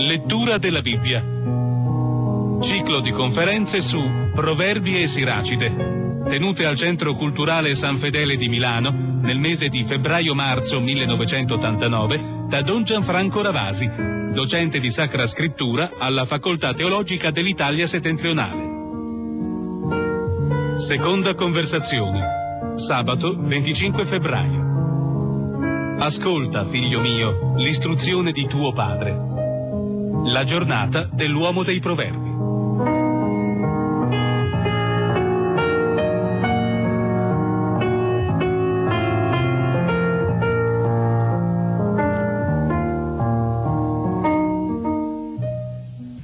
Lettura della Bibbia. Ciclo di conferenze su Proverbi e Siracide, tenute al Centro Culturale San Fedele di Milano nel mese di febbraio-marzo 1989 da Don Gianfranco Ravasi, docente di Sacra Scrittura alla Facoltà Teologica dell'Italia Settentrionale. Seconda conversazione. Sabato 25 febbraio. Ascolta, figlio mio, l'istruzione di tuo padre. La giornata dell'uomo dei proverbi.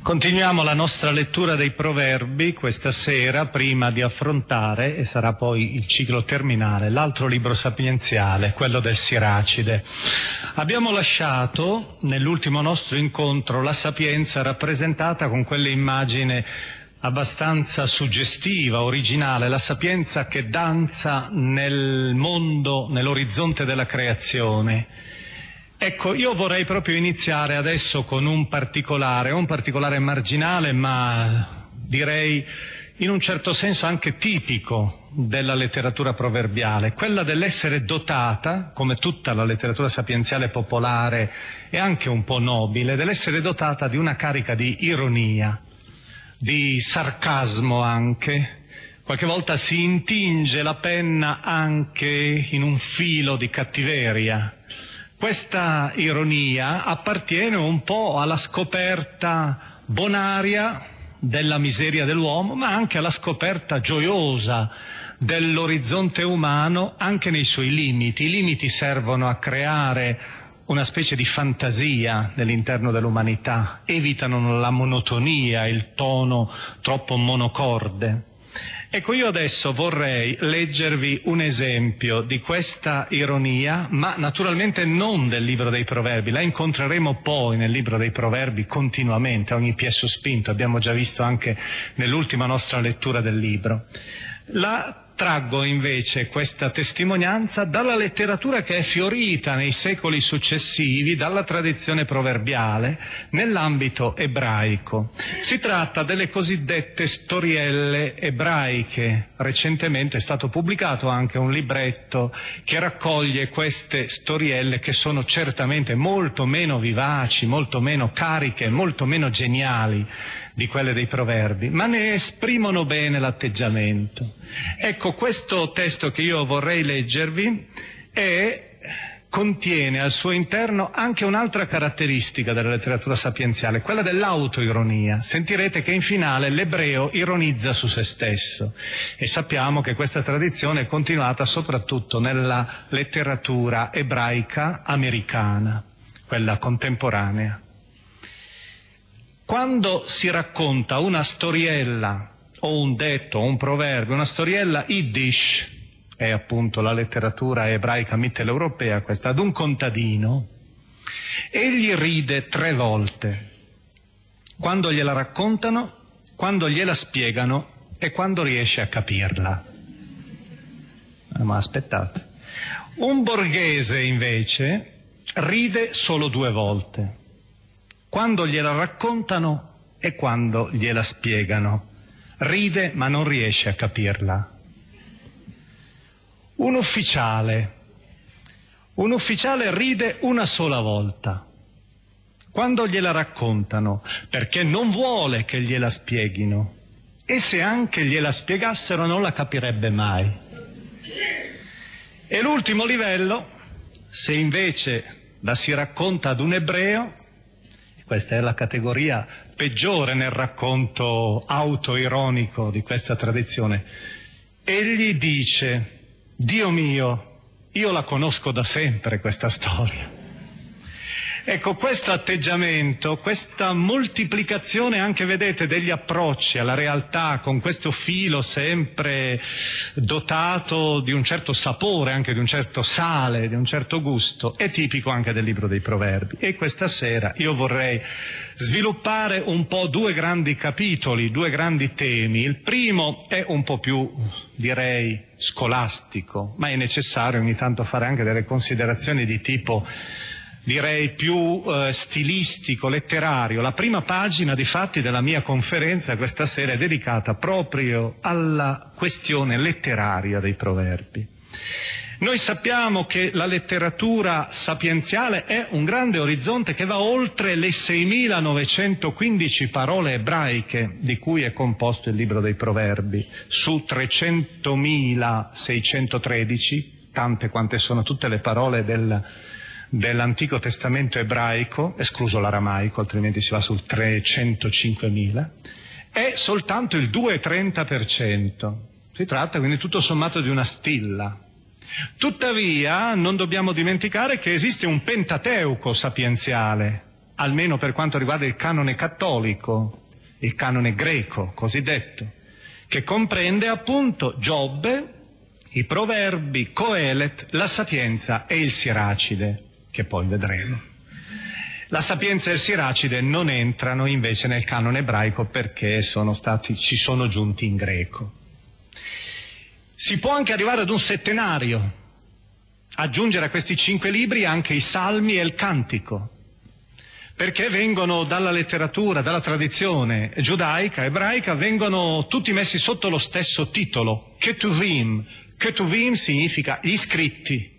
Continuiamo la nostra lettura dei proverbi questa sera prima di affrontare, e sarà poi il ciclo terminale, l'altro libro sapienziale, quello del Siracide. Abbiamo lasciato nell'ultimo nostro incontro la sapienza rappresentata con quell'immagine abbastanza suggestiva, originale, la sapienza che danza nel mondo, nell'orizzonte della creazione. Ecco, io vorrei proprio iniziare adesso con un particolare, un particolare marginale, ma direi in un certo senso anche tipico della letteratura proverbiale, quella dell'essere dotata, come tutta la letteratura sapienziale popolare e anche un po' nobile, dell'essere dotata di una carica di ironia, di sarcasmo anche. Qualche volta si intinge la penna anche in un filo di cattiveria. Questa ironia appartiene un po' alla scoperta bonaria della miseria dell'uomo, ma anche alla scoperta gioiosa dell'orizzonte umano anche nei suoi limiti. I limiti servono a creare una specie di fantasia nell'interno dell'umanità, evitano la monotonia, il tono troppo monocorde. Ecco, io adesso vorrei leggervi un esempio di questa ironia, ma naturalmente non del libro dei proverbi, la incontreremo poi nel libro dei proverbi continuamente, ogni piè sospinto, abbiamo già visto anche nell'ultima nostra lettura del libro. La traggo invece questa testimonianza dalla letteratura che è fiorita nei secoli successivi, dalla tradizione proverbiale, nell'ambito ebraico. Si tratta delle cosiddette storielle ebraiche. Recentemente è stato pubblicato anche un libretto che raccoglie queste storielle che sono certamente molto meno vivaci, molto meno cariche, molto meno geniali di quelle dei proverbi, ma ne esprimono bene l'atteggiamento. Ecco, questo testo che io vorrei leggervi è, contiene al suo interno anche un'altra caratteristica della letteratura sapienziale, quella dell'autoironia. Sentirete che in finale l'ebreo ironizza su se stesso e sappiamo che questa tradizione è continuata soprattutto nella letteratura ebraica americana, quella contemporanea. Quando si racconta una storiella o un detto o un proverbio, una storiella yiddish, è appunto la letteratura ebraica mitteleuropea, questa, ad un contadino, egli ride tre volte, quando gliela raccontano, quando gliela spiegano e quando riesce a capirla. Ah, ma aspettate. Un borghese invece ride solo due volte, quando gliela raccontano e quando gliela spiegano. Ride ma non riesce a capirla. Un ufficiale, un ufficiale ride una sola volta, quando gliela raccontano, perché non vuole che gliela spieghino, e se anche gliela spiegassero non la capirebbe mai. E l'ultimo livello, se invece la si racconta ad un ebreo, questa è la categoria peggiore nel racconto autoironico di questa tradizione, egli dice, Dio mio, io la conosco da sempre questa storia. Ecco, questo atteggiamento, questa moltiplicazione anche, vedete, degli approcci alla realtà con questo filo sempre dotato di un certo sapore, anche di un certo sale, di un certo gusto, è tipico anche del libro dei proverbi. E questa sera io vorrei sviluppare un po' due grandi capitoli, due grandi temi. Il primo è un po' più, direi, scolastico, ma è necessario ogni tanto fare anche delle considerazioni di tipo direi più eh, stilistico, letterario. La prima pagina di fatti della mia conferenza questa sera è dedicata proprio alla questione letteraria dei proverbi. Noi sappiamo che la letteratura sapienziale è un grande orizzonte che va oltre le 6.915 parole ebraiche di cui è composto il libro dei proverbi, su 300.613, tante quante sono tutte le parole del dell'Antico Testamento ebraico, escluso l'aramaico, altrimenti si va sul 305.000, è soltanto il 2,30%. Si tratta quindi tutto sommato di una stilla. Tuttavia non dobbiamo dimenticare che esiste un pentateuco sapienziale, almeno per quanto riguarda il canone cattolico, il canone greco cosiddetto, che comprende appunto Giobbe, i proverbi, Coelet, la sapienza e il Siracide che poi vedremo. La Sapienza e il Siracide non entrano invece nel canone ebraico perché sono stati, ci sono giunti in greco. Si può anche arrivare ad un settenario, aggiungere a questi cinque libri anche i salmi e il cantico, perché vengono dalla letteratura, dalla tradizione giudaica, ebraica, vengono tutti messi sotto lo stesso titolo, Ketuvim. Ketuvim significa gli scritti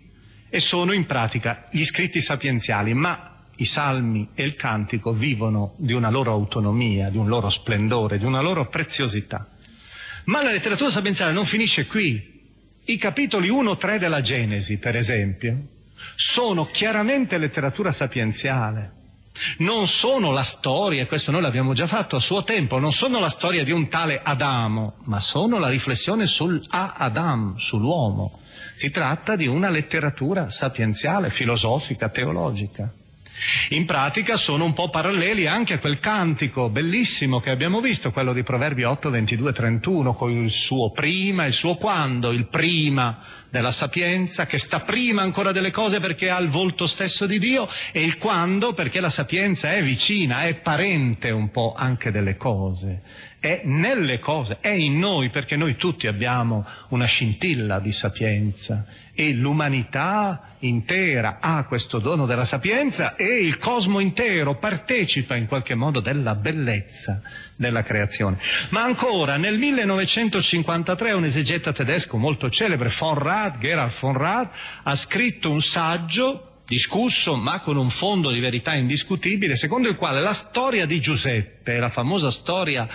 e sono in pratica gli scritti sapienziali, ma i salmi e il cantico vivono di una loro autonomia, di un loro splendore, di una loro preziosità. Ma la letteratura sapienziale non finisce qui. I capitoli 1-3 della Genesi, per esempio, sono chiaramente letteratura sapienziale. Non sono la storia, e questo noi l'abbiamo già fatto a suo tempo, non sono la storia di un tale Adamo, ma sono la riflessione sul A Adam, sull'uomo. Si tratta di una letteratura sapienziale, filosofica, teologica. In pratica sono un po' paralleli anche a quel cantico bellissimo che abbiamo visto, quello di Proverbi 8, 22, 31, con il suo prima il suo quando, il prima della sapienza che sta prima ancora delle cose perché ha il volto stesso di Dio e il quando perché la sapienza è vicina, è parente un po' anche delle cose è nelle cose, è in noi, perché noi tutti abbiamo una scintilla di sapienza e l'umanità intera ha questo dono della sapienza e il cosmo intero partecipa in qualche modo della bellezza della creazione. Ma ancora nel 1953 un esegeta tedesco molto celebre, von Rad, Gerhard von Rad, ha scritto un saggio discusso ma con un fondo di verità indiscutibile, secondo il quale la storia di Giuseppe, la famosa storia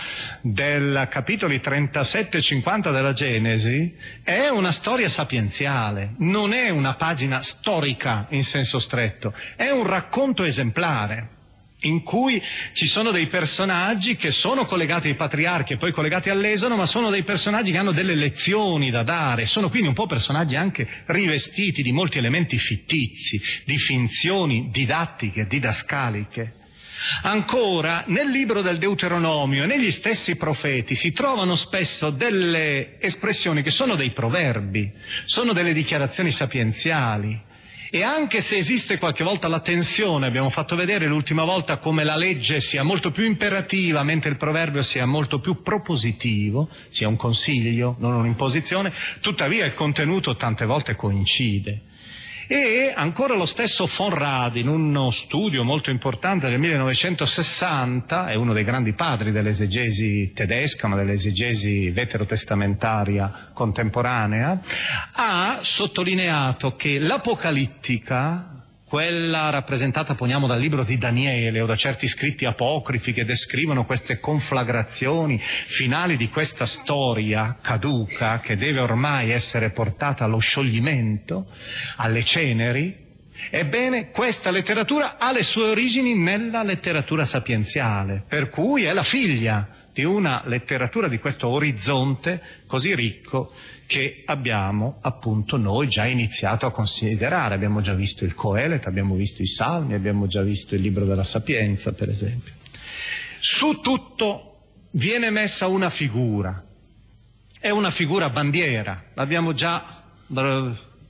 del capitoli 37 e 50 della Genesi, è una storia sapienziale, non è una pagina storica in senso stretto, è un racconto esemplare in cui ci sono dei personaggi che sono collegati ai patriarchi e poi collegati all'esono, ma sono dei personaggi che hanno delle lezioni da dare, sono quindi un po' personaggi anche rivestiti di molti elementi fittizi, di finzioni didattiche, didascaliche. Ancora, nel libro del Deuteronomio e negli stessi profeti si trovano spesso delle espressioni che sono dei proverbi, sono delle dichiarazioni sapienziali. E anche se esiste qualche volta la tensione, abbiamo fatto vedere l'ultima volta come la legge sia molto più imperativa, mentre il proverbio sia molto più propositivo, sia un consiglio, non un'imposizione, tuttavia il contenuto tante volte coincide. E ancora lo stesso Fonrad, in uno studio molto importante del 1960, è uno dei grandi padri dell'esegesi tedesca, ma dell'esegesi veterotestamentaria contemporanea, ha sottolineato che l'apocalittica quella rappresentata, poniamo, dal libro di Daniele o da certi scritti apocrifi che descrivono queste conflagrazioni finali di questa storia caduca che deve ormai essere portata allo scioglimento, alle ceneri, Ebbene, questa letteratura ha le sue origini nella letteratura sapienziale, per cui è la figlia di una letteratura di questo orizzonte così ricco che abbiamo appunto noi già iniziato a considerare. Abbiamo già visto il Coelet, abbiamo visto i Salmi, abbiamo già visto il libro della Sapienza, per esempio. Su tutto viene messa una figura. È una figura bandiera, l'abbiamo già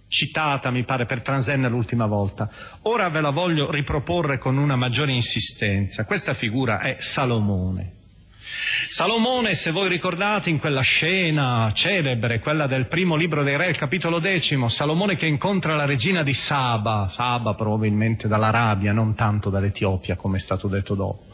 citata, mi pare, per Transenne l'ultima volta. Ora ve la voglio riproporre con una maggiore insistenza. Questa figura è Salomone. Salomone, se voi ricordate in quella scena celebre, quella del primo libro dei re, il capitolo decimo, Salomone che incontra la regina di Saba, Saba probabilmente dall'Arabia, non tanto dall'Etiopia come è stato detto dopo.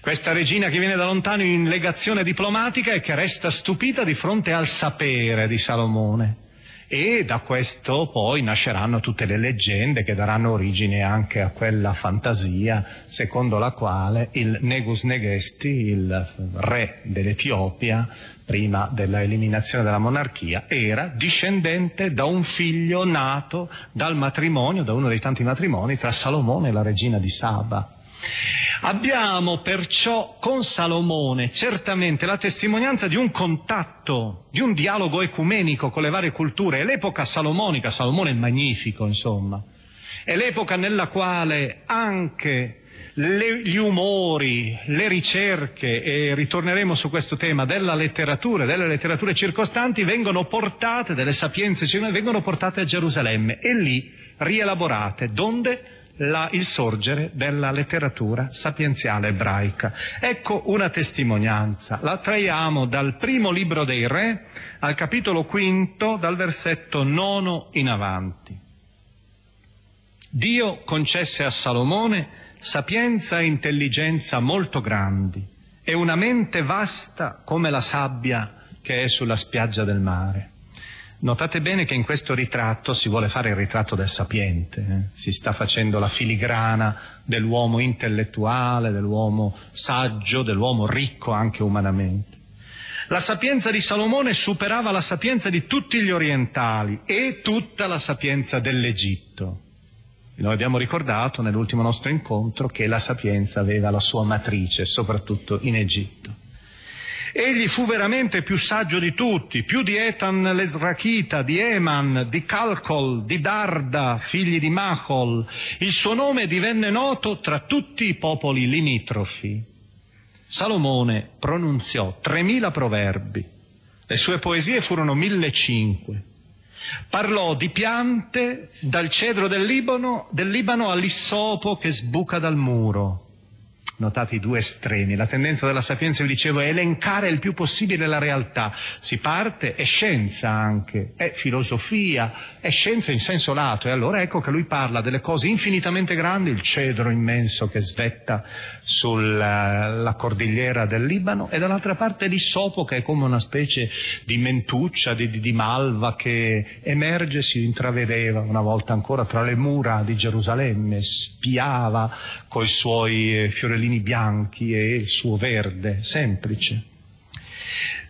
Questa regina che viene da lontano in legazione diplomatica e che resta stupita di fronte al sapere di Salomone e da questo poi nasceranno tutte le leggende che daranno origine anche a quella fantasia secondo la quale il Negus Negesti, il re dell'Etiopia, prima dell'eliminazione della monarchia, era discendente da un figlio nato dal matrimonio, da uno dei tanti matrimoni tra Salomone e la regina di Saba. Abbiamo perciò con Salomone certamente la testimonianza di un contatto, di un dialogo ecumenico con le varie culture. È l'epoca salomonica, Salomone è magnifico, insomma. È l'epoca nella quale anche le, gli umori, le ricerche, e ritorneremo su questo tema, della letteratura, delle letterature circostanti vengono portate, delle sapienze vengono portate a Gerusalemme e lì rielaborate. Donde? La, il sorgere della letteratura sapienziale ebraica. Ecco una testimonianza, la traiamo dal primo libro dei re al capitolo quinto, dal versetto nono in avanti. Dio concesse a Salomone sapienza e intelligenza molto grandi e una mente vasta come la sabbia che è sulla spiaggia del mare. Notate bene che in questo ritratto si vuole fare il ritratto del sapiente, eh? si sta facendo la filigrana dell'uomo intellettuale, dell'uomo saggio, dell'uomo ricco anche umanamente. La sapienza di Salomone superava la sapienza di tutti gli orientali e tutta la sapienza dell'Egitto. Noi abbiamo ricordato nell'ultimo nostro incontro che la sapienza aveva la sua matrice soprattutto in Egitto. Egli fu veramente più saggio di tutti, più di Etan l'Ezrachita, di Eman, di Calcol, di Darda, figli di Machol. Il suo nome divenne noto tra tutti i popoli limitrofi. Salomone pronunziò tremila proverbi. Le sue poesie furono mille cinque. Parlò di piante dal cedro del Libano, del Libano all'issopo che sbuca dal muro Notate i due estremi. La tendenza della sapienza, vi dicevo, è elencare il più possibile la realtà. Si parte, è scienza anche, è filosofia, è scienza in senso lato. E allora ecco che lui parla delle cose infinitamente grandi, il cedro immenso che svetta sulla cordigliera del Libano, e dall'altra parte l'issopo che è come una specie di mentuccia, di, di, malva che emerge, si intravedeva una volta ancora tra le mura di Gerusalemme, spiava coi suoi fiorellini bianchi e il suo verde semplice.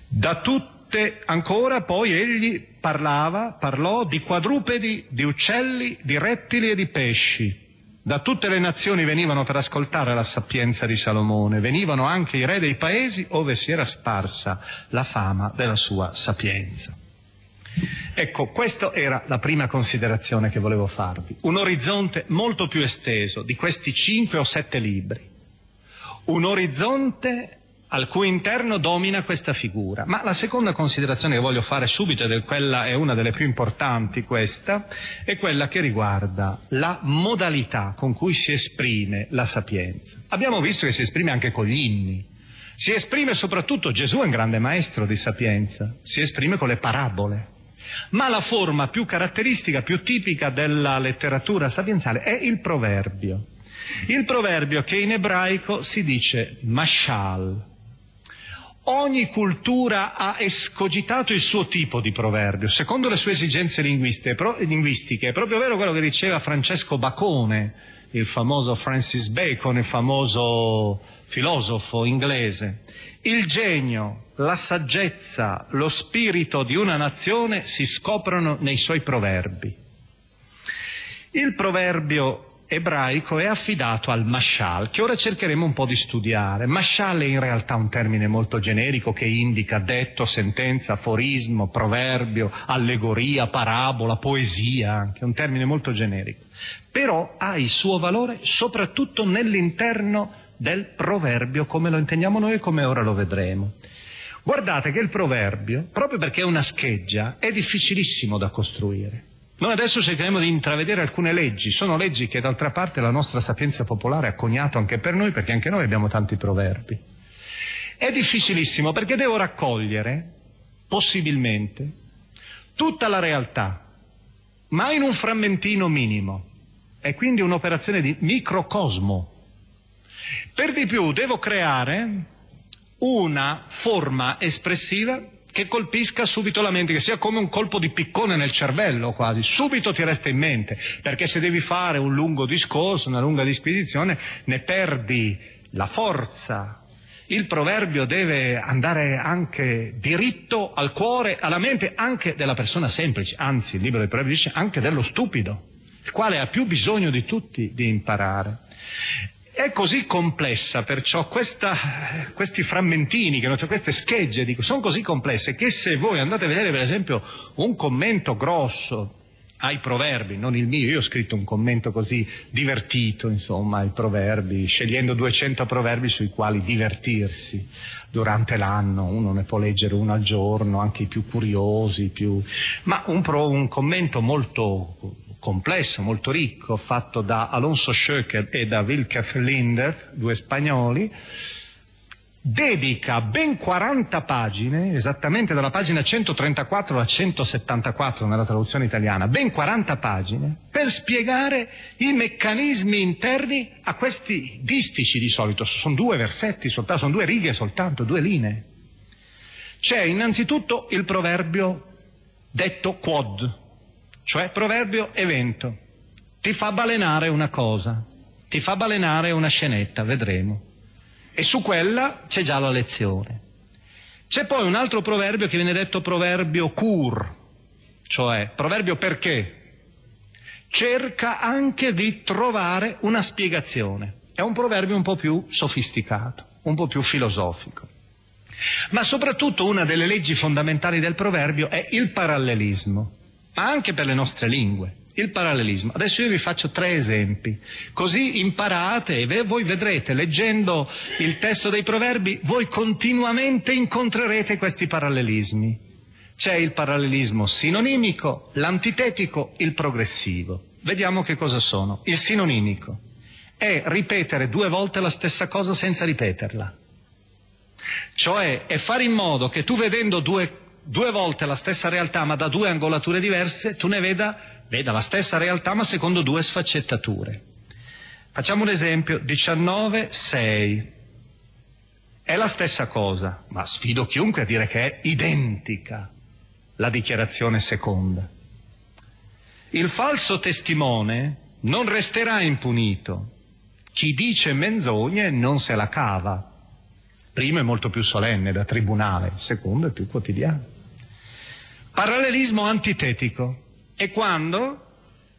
Da tutte ancora poi egli parlava, parlò di quadrupedi, di uccelli, di rettili e di pesci. Da tutte le nazioni venivano per ascoltare la sapienza di Salomone, venivano anche i re dei paesi ove si era sparsa la fama della sua sapienza. Ecco, questa era la prima considerazione che volevo farvi. Un orizzonte molto più esteso di questi cinque o sette libri. un orizzonte al cui interno domina questa figura. Ma la seconda considerazione che voglio fare subito, ed è, quella, è una delle più importanti questa, è quella che riguarda la modalità con cui si esprime la sapienza. Abbiamo visto che si esprime anche con gli inni. Si esprime soprattutto, Gesù è un grande maestro di sapienza, si esprime con le parabole. Ma la forma più caratteristica, più tipica della letteratura sapienziale è il proverbio. Il proverbio che in ebraico si dice mashal, Ogni cultura ha escogitato il suo tipo di proverbio, secondo le sue esigenze linguistiche. È proprio vero quello che diceva Francesco Bacone, il famoso Francis Bacon, il famoso filosofo inglese. Il genio, la saggezza, lo spirito di una nazione si scoprono nei suoi proverbi. Il proverbio ebraico è affidato al mashal, che ora cercheremo un po' di studiare. Mashal è in realtà un termine molto generico che indica detto, sentenza, aforismo, proverbio, allegoria, parabola, poesia, anche un termine molto generico. Però ha il suo valore soprattutto nell'interno del proverbio, come lo intendiamo noi e come ora lo vedremo. Guardate che il proverbio, proprio perché è una scheggia, è difficilissimo da costruire. Noi adesso cercheremo di intravedere alcune leggi, sono leggi che d'altra parte la nostra sapienza popolare ha coniato anche per noi, perché anche noi abbiamo tanti proverbi. È difficilissimo perché devo raccogliere, possibilmente, tutta la realtà, ma in un frammentino minimo. È quindi un'operazione di microcosmo. Per di più devo creare una forma espressiva che colpisca subito la mente, che sia come un colpo di piccone nel cervello quasi, subito ti resta in mente, perché se devi fare un lungo discorso, una lunga disquisizione, ne perdi la forza. Il proverbio deve andare anche diritto al cuore, alla mente anche della persona semplice, anzi il libro dei proverbi dice anche dello stupido, il quale ha più bisogno di tutti di imparare. È così complessa perciò questa, questi frammentini, queste schegge dico, sono così complesse che se voi andate a vedere per esempio un commento grosso ai proverbi, non il mio, io ho scritto un commento così divertito, insomma, ai proverbi, scegliendo 200 proverbi sui quali divertirsi durante l'anno, uno ne può leggere uno al giorno, anche i più curiosi, più... ma un, pro, un commento molto complesso, molto ricco, fatto da Alonso Schöcker e da Wilkef Linder, due spagnoli, dedica ben 40 pagine, esattamente dalla pagina 134 alla 174 nella traduzione italiana, ben 40 pagine, per spiegare i meccanismi interni a questi distici di solito, sono due versetti soltanto, sono due righe soltanto, due linee. C'è innanzitutto il proverbio detto quod, cioè proverbio evento. Ti fa balenare una cosa, ti fa balenare una scenetta, vedremo. E su quella c'è già la lezione. C'è poi un altro proverbio che viene detto proverbio cur, cioè proverbio perché. Cerca anche di trovare una spiegazione. È un proverbio un po' più sofisticato, un po' più filosofico. Ma soprattutto una delle leggi fondamentali del proverbio è il parallelismo ma anche per le nostre lingue. Il parallelismo. Adesso io vi faccio tre esempi, così imparate e voi vedrete, leggendo il testo dei proverbi, voi continuamente incontrerete questi parallelismi. C'è il parallelismo sinonimico, l'antitetico, il progressivo. Vediamo che cosa sono. Il sinonimico è ripetere due volte la stessa cosa senza ripeterla. Cioè è fare in modo che tu vedendo due due volte la stessa realtà ma da due angolature diverse, tu ne veda, veda la stessa realtà ma secondo due sfaccettature. Facciamo un esempio, 19, 6. È la stessa cosa, ma sfido chiunque a dire che è identica la dichiarazione seconda. Il falso testimone non resterà impunito. Chi dice menzogne non se la cava. Primo è molto più solenne da tribunale, secondo è più quotidiano. Parallelismo antitetico è quando,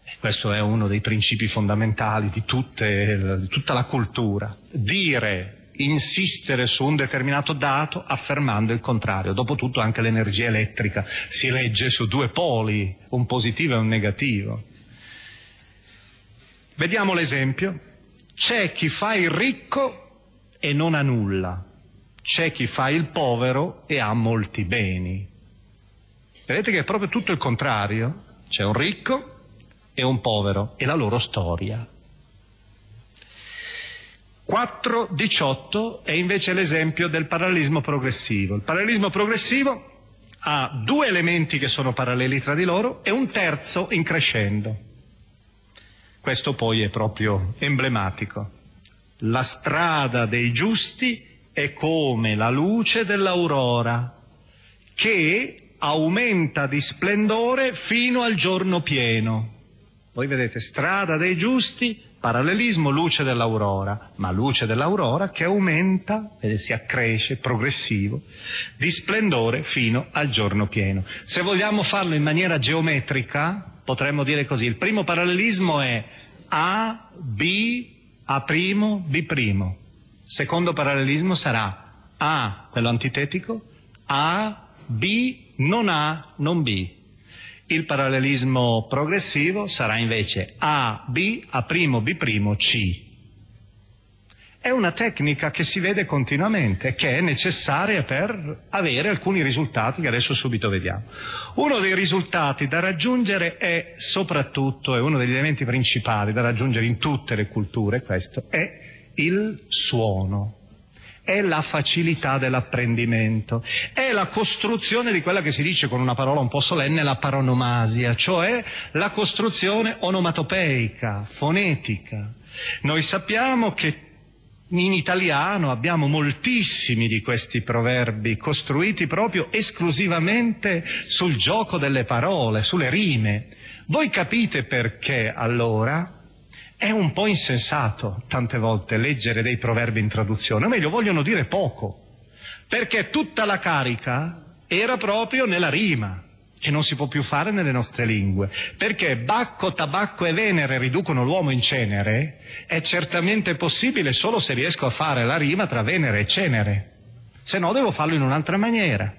e questo è uno dei principi fondamentali di, tutte, di tutta la cultura, dire, insistere su un determinato dato affermando il contrario. Dopotutto anche l'energia elettrica si regge su due poli, un positivo e un negativo. Vediamo l'esempio. C'è chi fa il ricco e non ha nulla. C'è chi fa il povero e ha molti beni. Vedete che è proprio tutto il contrario. C'è un ricco e un povero e la loro storia. 4.18 è invece l'esempio del parallelismo progressivo. Il parallelismo progressivo ha due elementi che sono paralleli tra di loro e un terzo in crescendo. Questo poi è proprio emblematico. La strada dei giusti è come la luce dell'aurora che aumenta di splendore fino al giorno pieno. Voi vedete, strada dei giusti, parallelismo, luce dell'aurora, ma luce dell'aurora che aumenta, e si accresce, progressivo, di splendore fino al giorno pieno. Se vogliamo farlo in maniera geometrica, potremmo dire così, il primo parallelismo è A, B, A', B'. Secondo parallelismo sarà A, quello antitetico, A, B, non A, non B. Il parallelismo progressivo sarà invece A, B, A', B', C. È una tecnica che si vede continuamente, che è necessaria per avere alcuni risultati che adesso subito vediamo. Uno dei risultati da raggiungere è soprattutto, è uno degli elementi principali da raggiungere in tutte le culture, questo, è il suono è la facilità dell'apprendimento, è la costruzione di quella che si dice con una parola un po' solenne la paronomasia, cioè la costruzione onomatopeica, fonetica. Noi sappiamo che in italiano abbiamo moltissimi di questi proverbi costruiti proprio esclusivamente sul gioco delle parole, sulle rime. Voi capite perché allora è un po' insensato tante volte leggere dei proverbi in traduzione, o meglio, vogliono dire poco, perché tutta la carica era proprio nella rima, che non si può più fare nelle nostre lingue, perché Bacco, tabacco e Venere riducono l'uomo in cenere, è certamente possibile solo se riesco a fare la rima tra Venere e cenere, se no devo farlo in un'altra maniera.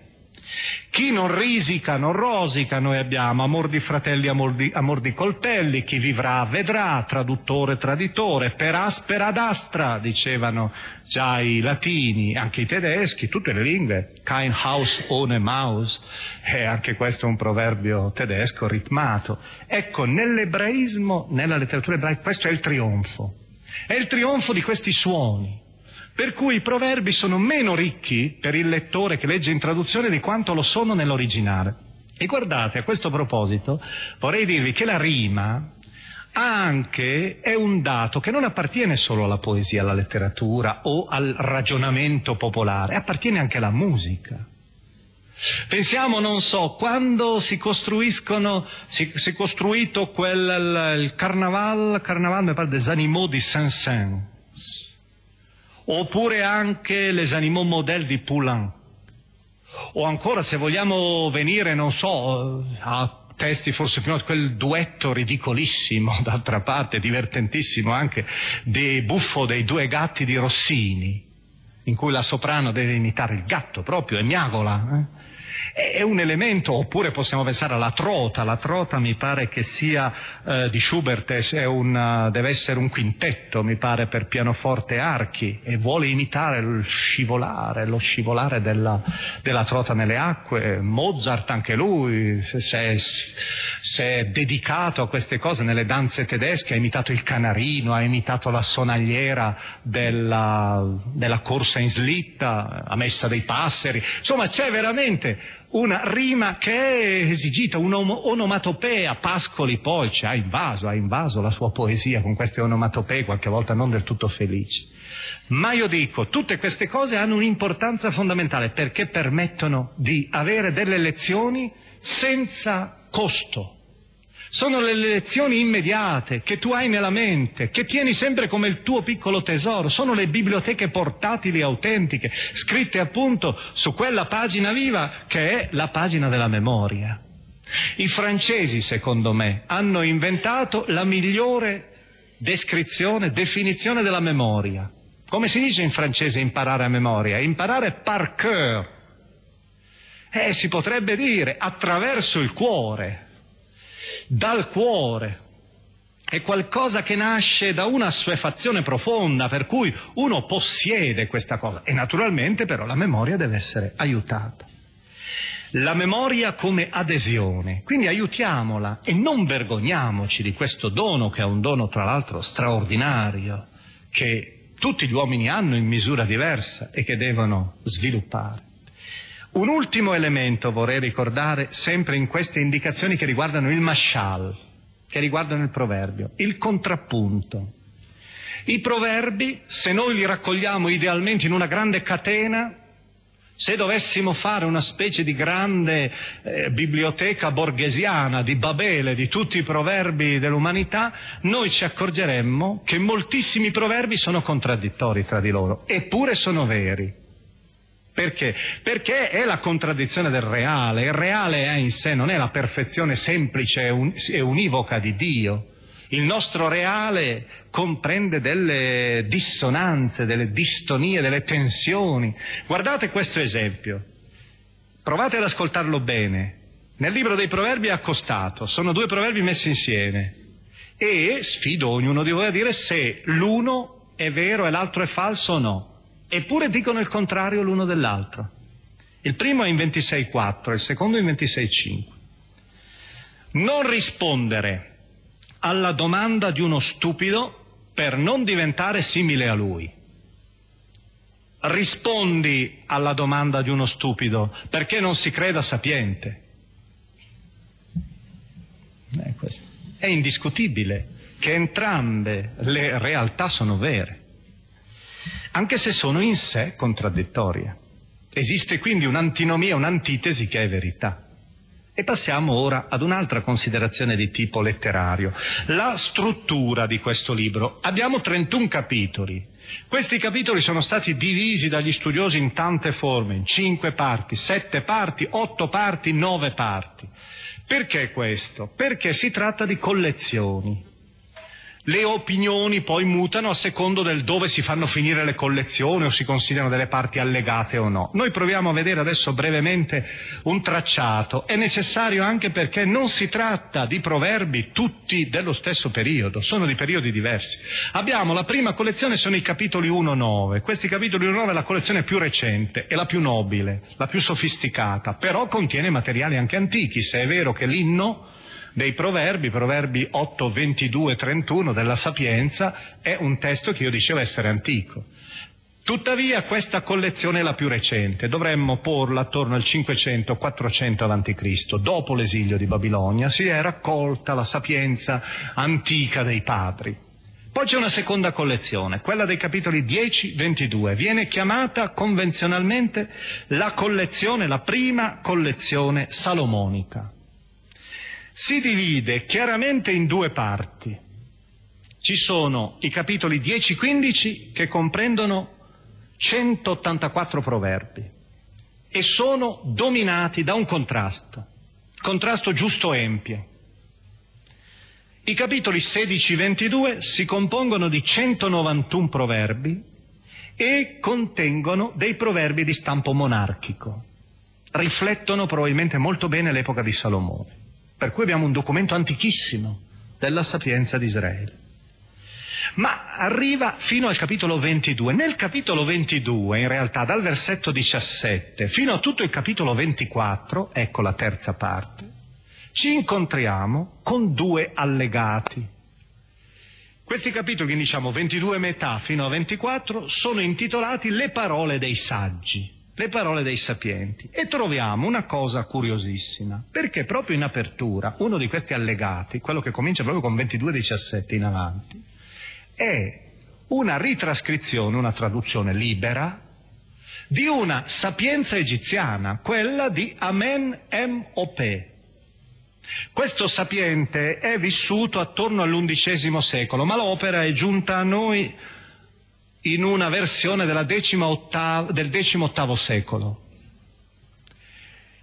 Chi non risica non rosica, noi abbiamo amor di fratelli, amor di, amor di coltelli, chi vivrà vedrà, traduttore, traditore, per aspera ad astra, dicevano già i latini, anche i tedeschi, tutte le lingue, kein Haus ohne Maus, e anche questo è un proverbio tedesco ritmato. Ecco, nell'ebraismo, nella letteratura ebraica, questo è il trionfo, è il trionfo di questi suoni per cui i proverbi sono meno ricchi per il lettore che legge in traduzione di quanto lo sono nell'originale. E guardate, a questo proposito vorrei dirvi che la rima anche è un dato che non appartiene solo alla poesia, alla letteratura o al ragionamento popolare, appartiene anche alla musica. Pensiamo, non so, quando si costruiscono, si, si è costruito quel, il, carnaval, carnaval mi pare des animaux di Saint-Saëns oppure anche Les Animaux Modèles di Poulain. O ancora, se vogliamo venire, non so, a testi forse prima quel duetto ridicolissimo, d'altra parte divertentissimo anche, di Buffo dei due gatti di Rossini, in cui la soprano deve imitare il gatto proprio e miagola. Eh? È un elemento, oppure possiamo pensare alla trota, la trota mi pare che sia eh, di Schubert, una, deve essere un quintetto, mi pare, per pianoforte e archi, e vuole imitare lo scivolare, lo scivolare della, della trota nelle acque. Mozart anche lui si è dedicato a queste cose nelle danze tedesche, ha imitato il canarino, ha imitato la sonagliera della, della corsa in slitta, ha messa dei passeri, insomma c'è veramente una rima che è esigita, un'onomatopea. Pascoli poi ci ha invaso, ha invaso la sua poesia con queste onomatopee, qualche volta non del tutto felici. Ma io dico, tutte queste cose hanno un'importanza fondamentale perché permettono di avere delle lezioni senza costo sono le lezioni immediate che tu hai nella mente, che tieni sempre come il tuo piccolo tesoro. Sono le biblioteche portatili autentiche, scritte appunto su quella pagina viva che è la pagina della memoria. I francesi, secondo me, hanno inventato la migliore descrizione, definizione della memoria. Come si dice in francese imparare a memoria? Imparare par cœur. Eh, si potrebbe dire attraverso il cuore dal cuore. è qualcosa che nasce da una assuefazione profonda, per cui uno possiede questa cosa e naturalmente però la memoria deve essere aiutata. La memoria come adesione, quindi aiutiamola e non vergogniamoci di questo dono che è un dono tra l'altro straordinario, che tutti gli uomini hanno in misura diversa e che devono sviluppare. Un ultimo elemento vorrei ricordare sempre in queste indicazioni che riguardano il mashal, che riguardano il proverbio, il contrappunto. I proverbi, se noi li raccogliamo idealmente in una grande catena, se dovessimo fare una specie di grande eh, biblioteca borghesiana di Babele di tutti i proverbi dell'umanità, noi ci accorgeremmo che moltissimi proverbi sono contraddittori tra di loro, eppure sono veri. Perché? Perché è la contraddizione del reale. Il reale è in sé, non è la perfezione semplice e univoca di Dio. Il nostro reale comprende delle dissonanze, delle distonie, delle tensioni. Guardate questo esempio. Provate ad ascoltarlo bene. Nel libro dei proverbi è accostato, sono due proverbi messi insieme. E sfido ognuno di voi a dire se l'uno è vero e l'altro è falso o no eppure dicono il contrario l'uno dell'altro. Il primo è in 26.4, il secondo in 26.5. Non rispondere alla domanda di uno stupido per non diventare simile a lui. Rispondi alla domanda di uno stupido perché non si creda sapiente. È, è indiscutibile che entrambe le realtà sono vere anche se sono in sé contraddittorie. Esiste quindi un'antinomia, un'antitesi che è verità. E passiamo ora ad un'altra considerazione di tipo letterario, la struttura di questo libro. Abbiamo 31 capitoli. Questi capitoli sono stati divisi dagli studiosi in tante forme, in 5 parti, 7 parti, 8 parti, 9 parti. Perché questo? Perché si tratta di collezioni. Le opinioni poi mutano a secondo del dove si fanno finire le collezioni o si considerano delle parti allegate o no. Noi proviamo a vedere adesso brevemente un tracciato. È necessario anche perché non si tratta di proverbi tutti dello stesso periodo, sono di periodi diversi. Abbiamo la prima collezione, sono i capitoli 1-9. Questi capitoli 1-9 è la collezione più recente, è la più nobile, la più sofisticata, però contiene materiali anche antichi, se è vero che l'inno dei proverbi, proverbi 8, 22, 31 della Sapienza, è un testo che io dicevo essere antico. Tuttavia questa collezione è la più recente, dovremmo porla attorno al 500-400 a.C., dopo l'esilio di Babilonia, si è raccolta la sapienza antica dei padri. Poi c'è una seconda collezione, quella dei capitoli 10-22, viene chiamata convenzionalmente la collezione, la prima collezione salomonica si divide chiaramente in due parti. Ci sono i capitoli 10-15 che comprendono 184 proverbi e sono dominati da un contrasto, contrasto giusto empio. I capitoli 16-22 si compongono di 191 proverbi e contengono dei proverbi di stampo monarchico. Riflettono probabilmente molto bene l'epoca di Salomone. Per cui abbiamo un documento antichissimo della sapienza di Israele. Ma arriva fino al capitolo 22. Nel capitolo 22, in realtà, dal versetto 17 fino a tutto il capitolo 24, ecco la terza parte, ci incontriamo con due allegati. Questi capitoli, diciamo 22 metà fino a 24, sono intitolati Le parole dei saggi le parole dei sapienti e troviamo una cosa curiosissima, perché proprio in apertura uno di questi allegati, quello che comincia proprio con 22-17 in avanti, è una ritrascrizione, una traduzione libera di una sapienza egiziana, quella di Amen Em Ope. Questo sapiente è vissuto attorno all'undicesimo secolo, ma l'opera è giunta a noi in una versione ottava, del XVIII secolo.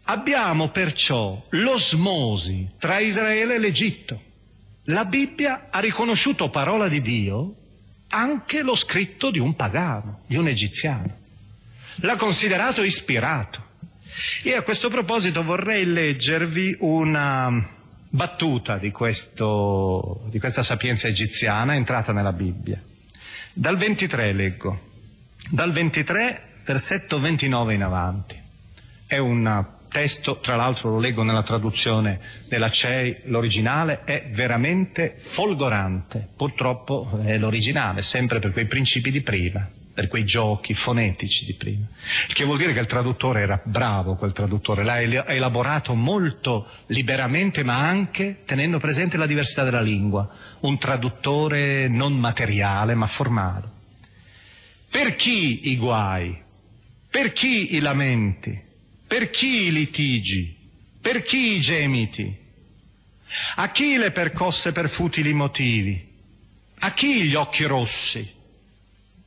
Abbiamo perciò l'osmosi tra Israele e l'Egitto. La Bibbia ha riconosciuto parola di Dio anche lo scritto di un pagano, di un egiziano. L'ha considerato ispirato. E a questo proposito vorrei leggervi una battuta di, questo, di questa sapienza egiziana entrata nella Bibbia. Dal 23 leggo, dal 23 versetto 29 in avanti. È un testo, tra l'altro lo leggo nella traduzione della CEI, l'originale è veramente folgorante, purtroppo è l'originale, sempre per quei principi di prima, per quei giochi fonetici di prima. Il che vuol dire che il traduttore era bravo, quel traduttore, l'ha elaborato molto liberamente, ma anche tenendo presente la diversità della lingua, un traduttore non materiale, ma formale. Per chi i guai? Per chi i lamenti? Per chi i litigi? Per chi i gemiti? A chi le percosse per futili motivi? A chi gli occhi rossi?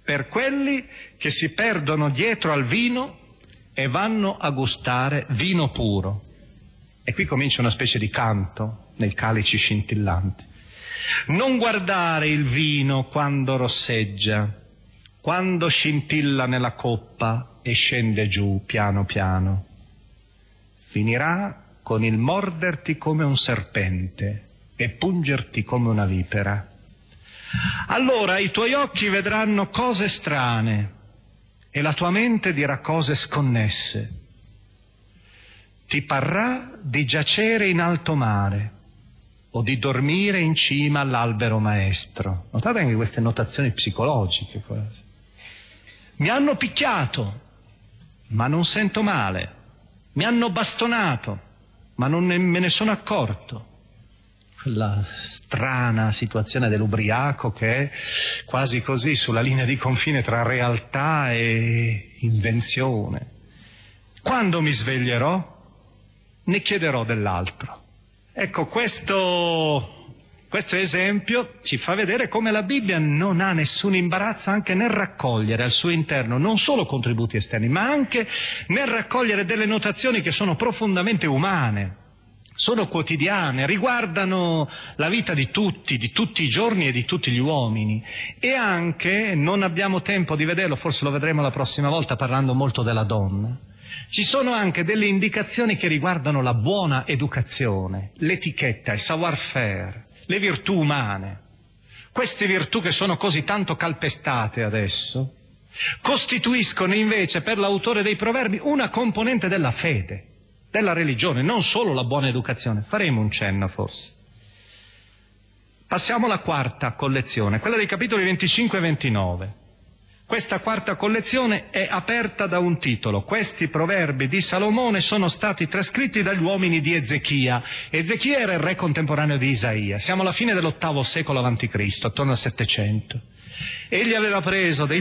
Per quelli che si perdono dietro al vino e vanno a gustare vino puro. E qui comincia una specie di canto nei calici scintillanti. Non guardare il vino quando rosseggia, quando scintilla nella coppa e scende giù piano piano finirà con il morderti come un serpente e pungerti come una vipera. Allora i tuoi occhi vedranno cose strane e la tua mente dirà cose sconnesse. Ti parrà di giacere in alto mare o di dormire in cima all'albero maestro. Notate anche queste notazioni psicologiche quasi. Mi hanno picchiato, ma non sento male. Mi hanno bastonato, ma non ne, me ne sono accorto. Quella strana situazione dell'ubriaco che è quasi così sulla linea di confine tra realtà e invenzione. Quando mi sveglierò, ne chiederò dell'altro. Ecco, questo questo esempio ci fa vedere come la Bibbia non ha nessun imbarazzo anche nel raccogliere al suo interno non solo contributi esterni, ma anche nel raccogliere delle notazioni che sono profondamente umane, sono quotidiane, riguardano la vita di tutti, di tutti i giorni e di tutti gli uomini. E anche, non abbiamo tempo di vederlo, forse lo vedremo la prossima volta parlando molto della donna, ci sono anche delle indicazioni che riguardano la buona educazione, l'etichetta, il savoir-faire le virtù umane, queste virtù che sono così tanto calpestate adesso, costituiscono invece per l'autore dei proverbi una componente della fede, della religione, non solo la buona educazione. Faremo un cenno forse. Passiamo alla quarta collezione, quella dei capitoli 25 e 29. Questa quarta collezione è aperta da un titolo. Questi proverbi di Salomone sono stati trascritti dagli uomini di Ezechia. Ezechia era il re contemporaneo di Isaia. Siamo alla fine dell'ottavo secolo a.C., attorno al 700. Egli aveva preso dei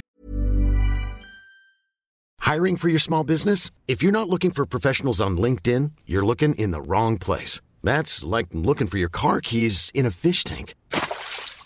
Hiring for your small business? If you're not looking for professionals on LinkedIn, you're looking in the wrong place. That's like looking for your car keys in a fish tank.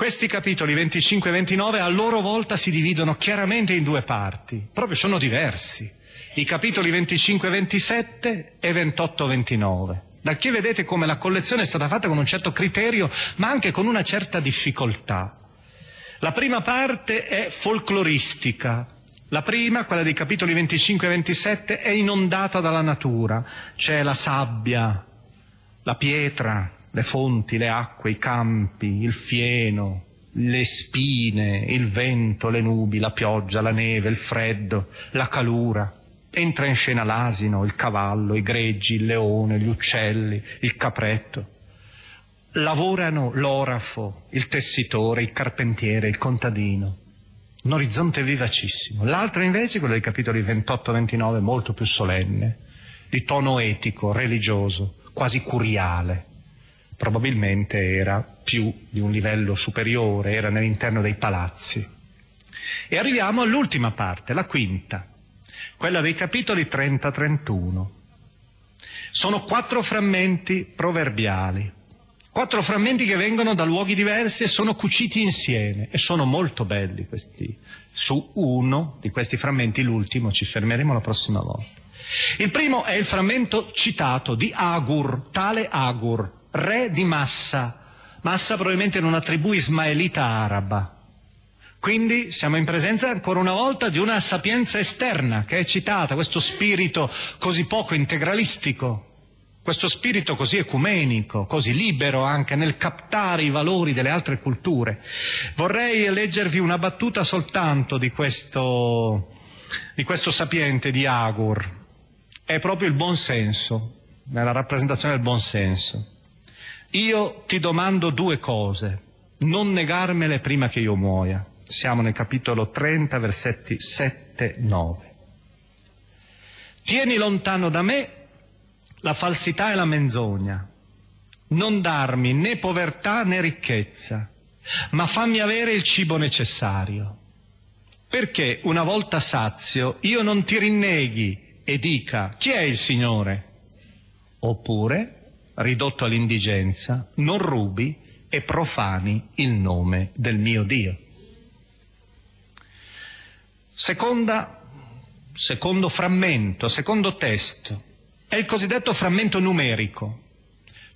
Questi capitoli 25 e 29 a loro volta si dividono chiaramente in due parti, proprio sono diversi. I capitoli 25 e 27 e 28 e 29. Da che vedete come la collezione è stata fatta con un certo criterio, ma anche con una certa difficoltà. La prima parte è folcloristica. La prima, quella dei capitoli 25 e 27, è inondata dalla natura. C'è la sabbia, la pietra, le fonti, le acque, i campi, il fieno, le spine, il vento, le nubi, la pioggia, la neve, il freddo, la calura. Entra in scena l'asino, il cavallo, i greggi, il leone, gli uccelli, il capretto. lavorano l'orafo, il tessitore, il carpentiere, il contadino. Un orizzonte vivacissimo. L'altro invece, quello dei capitoli 28-29, molto più solenne, di tono etico, religioso, quasi curiale. Probabilmente era più di un livello superiore, era nell'interno dei palazzi. E arriviamo all'ultima parte, la quinta, quella dei capitoli 30-31. Sono quattro frammenti proverbiali, quattro frammenti che vengono da luoghi diversi e sono cuciti insieme e sono molto belli questi. Su uno di questi frammenti, l'ultimo, ci fermeremo la prossima volta. Il primo è il frammento citato di Agur, tale Agur, re di Massa. Massa probabilmente in una tribù ismaelita araba. Quindi siamo in presenza ancora una volta di una sapienza esterna che è citata, questo spirito così poco integralistico, questo spirito così ecumenico, così libero anche nel captare i valori delle altre culture. Vorrei leggervi una battuta soltanto di questo, di questo sapiente di Agur. È proprio il buon senso, nella rappresentazione del buon senso. Io ti domando due cose, non negarmele prima che io muoia. Siamo nel capitolo 30, versetti 7-9. Tieni lontano da me la falsità e la menzogna. Non darmi né povertà né ricchezza, ma fammi avere il cibo necessario. Perché una volta sazio io non ti rinneghi e dica chi è il Signore? Oppure, ridotto all'indigenza, non rubi e profani il nome del mio Dio. Seconda, secondo frammento, secondo testo, è il cosiddetto frammento numerico,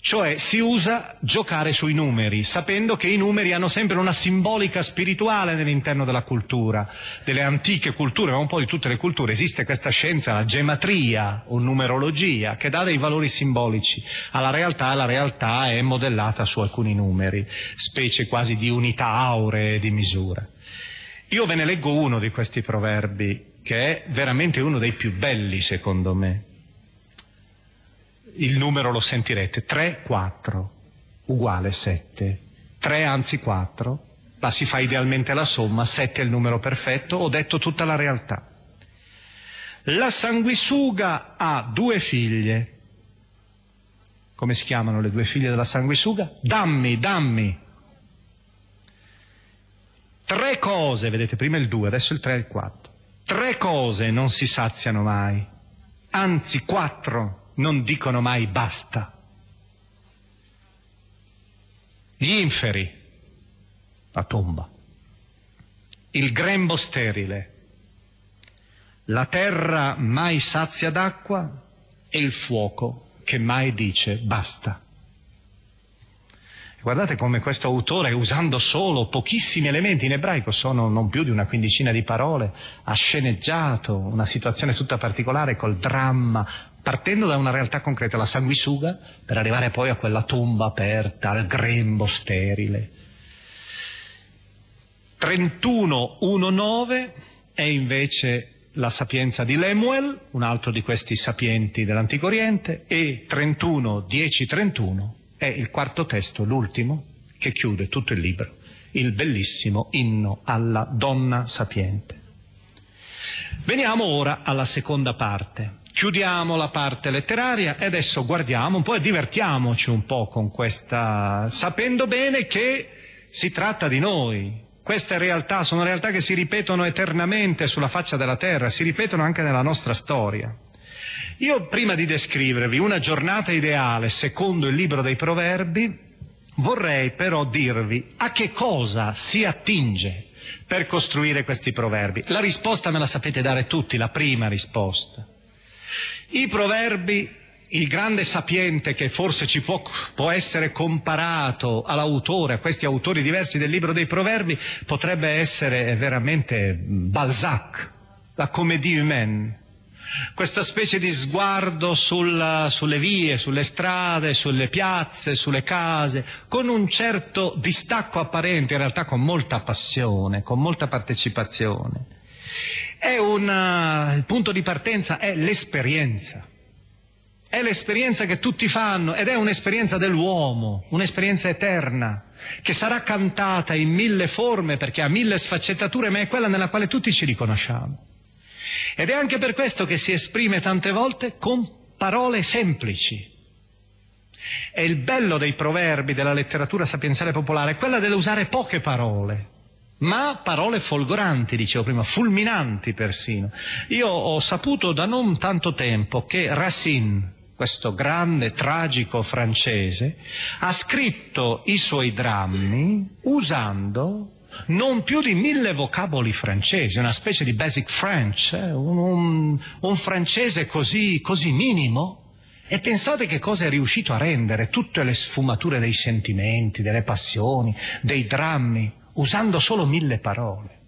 cioè si usa giocare sui numeri, sapendo che i numeri hanno sempre una simbolica spirituale nell'interno della cultura, delle antiche culture, ma un po' di tutte le culture. Esiste questa scienza, la gematria o numerologia, che dà dei valori simbolici alla realtà e la realtà è modellata su alcuni numeri, specie quasi di unità auree di misura. Io ve ne leggo uno di questi proverbi, che è veramente uno dei più belli secondo me. Il numero lo sentirete, 3, 4, uguale 7. 3 anzi 4, ma si fa idealmente la somma, 7 è il numero perfetto, ho detto tutta la realtà. La sanguisuga ha due figlie. Come si chiamano le due figlie della sanguisuga? Dammi, dammi. Tre cose, vedete prima il 2, adesso il 3 e il 4. Tre cose non si saziano mai, anzi quattro non dicono mai basta. Gli inferi, la tomba, il grembo sterile, la terra mai sazia d'acqua e il fuoco che mai dice basta. Guardate come questo autore, usando solo pochissimi elementi in ebraico, sono non più di una quindicina di parole, ha sceneggiato una situazione tutta particolare col dramma, partendo da una realtà concreta, la sanguisuga, per arrivare poi a quella tomba aperta, al grembo sterile. 31.1.9 è invece la sapienza di Lemuel, un altro di questi sapienti dell'Antico Oriente, e 31.10.31 è il quarto testo, l'ultimo, che chiude tutto il libro, il bellissimo inno alla donna sapiente. Veniamo ora alla seconda parte. Chiudiamo la parte letteraria e adesso guardiamo un po' e divertiamoci un po' con questa, sapendo bene che si tratta di noi. Queste realtà sono realtà che si ripetono eternamente sulla faccia della terra, si ripetono anche nella nostra storia. Io prima di descrivervi una giornata ideale secondo il libro dei proverbi, vorrei però dirvi a che cosa si attinge per costruire questi proverbi. La risposta me la sapete dare tutti, la prima risposta. I proverbi, il grande sapiente che forse ci può, può essere comparato all'autore, a questi autori diversi del libro dei proverbi, potrebbe essere veramente Balzac, la comédie humaine questa specie di sguardo sulla, sulle vie, sulle strade, sulle piazze, sulle case, con un certo distacco apparente, in realtà con molta passione, con molta partecipazione. Una, il punto di partenza è l'esperienza. è l'esperienza che tutti fanno ed è un'esperienza dell'uomo, un'esperienza eterna, che sarà cantata in mille forme perché ha mille sfaccettature, ma è quella nella quale tutti ci riconosciamo. Ed è anche per questo che si esprime tante volte con parole semplici. E il bello dei proverbi della letteratura sapienziale popolare è quella dell'usare poche parole, ma parole folgoranti, dicevo prima, fulminanti persino. Io ho saputo da non tanto tempo che Racine, questo grande tragico francese, ha scritto i suoi drammi usando non più di mille vocaboli francesi, una specie di basic French, eh? un, un, un, francese così, così minimo. E pensate che cosa è riuscito a rendere tutte le sfumature dei sentimenti, delle passioni, dei drammi, usando solo mille parole.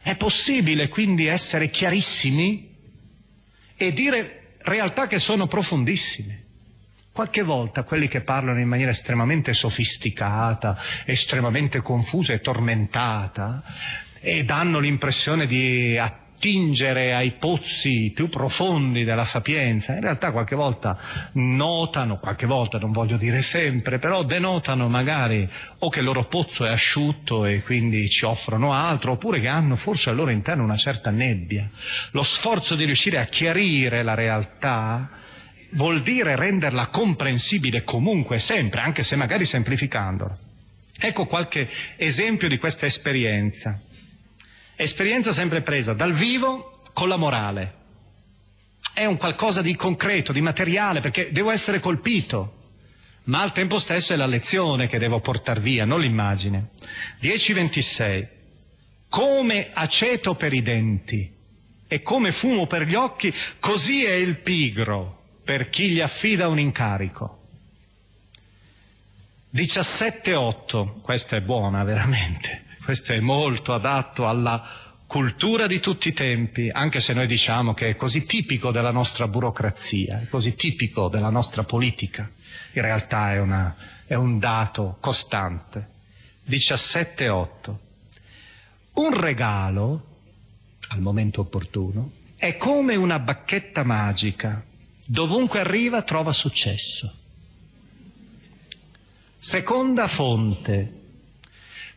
È possibile quindi essere chiarissimi e dire realtà che sono profondissime. Qualche volta quelli che parlano in maniera estremamente sofisticata, estremamente confusa e tormentata, e danno l'impressione di attingere ai pozzi più profondi della sapienza, in realtà qualche volta notano, qualche volta non voglio dire sempre, però denotano magari o che il loro pozzo è asciutto e quindi ci offrono altro, oppure che hanno forse al loro interno una certa nebbia. Lo sforzo di riuscire a chiarire la realtà vuol dire renderla comprensibile comunque sempre, anche se magari semplificandola. Ecco qualche esempio di questa esperienza. Esperienza sempre presa dal vivo con la morale. È un qualcosa di concreto, di materiale, perché devo essere colpito, ma al tempo stesso è la lezione che devo portare via, non l'immagine. 10.26. Come aceto per i denti e come fumo per gli occhi, così è il pigro per chi gli affida un incarico. 17.8, questa è buona veramente. Questo è molto adatto alla cultura di tutti i tempi, anche se noi diciamo che è così tipico della nostra burocrazia, è così tipico della nostra politica. In realtà è, una, è un dato costante. 17.8. Un regalo, al momento opportuno, è come una bacchetta magica. Dovunque arriva trova successo. Seconda fonte,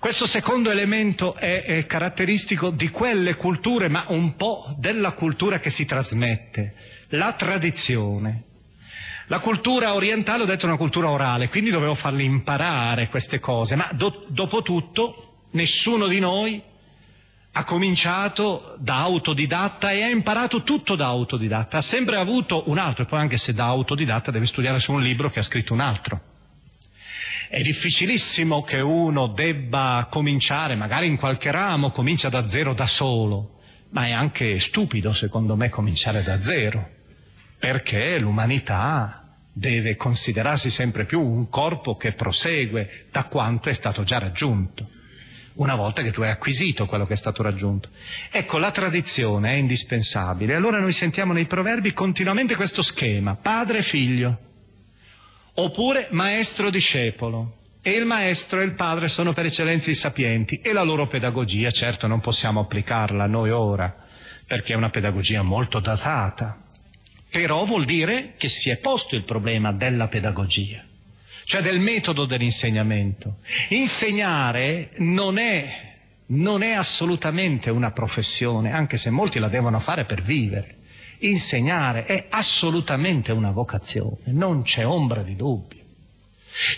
questo secondo elemento è, è, caratteristico di quelle culture, ma un po' della cultura che si trasmette, la tradizione. La cultura orientale, ho detto, è una cultura orale, quindi dovevo farli imparare queste cose, ma do, dopo tutto nessuno di noi ha cominciato da autodidatta e ha imparato tutto da autodidatta, ha sempre avuto un altro, e poi anche se da autodidatta deve studiare su un libro che ha scritto un altro. È difficilissimo che uno debba cominciare, magari in qualche ramo comincia da zero da solo, ma è anche stupido secondo me cominciare da zero, perché l'umanità deve considerarsi sempre più un corpo che prosegue da quanto è stato già raggiunto, una volta che tu hai acquisito quello che è stato raggiunto. Ecco, la tradizione è indispensabile. Allora noi sentiamo nei proverbi continuamente questo schema, padre e figlio oppure maestro-discepolo. E il maestro e il padre sono per eccellenza i sapienti e la loro pedagogia, certo non possiamo applicarla noi ora, perché è una pedagogia molto datata. Però vuol dire che si è posto il problema della pedagogia, cioè del metodo dell'insegnamento. Insegnare non è, non è assolutamente una professione, anche se molti la devono fare per vivere insegnare è assolutamente una vocazione, non c'è ombra di dubbio.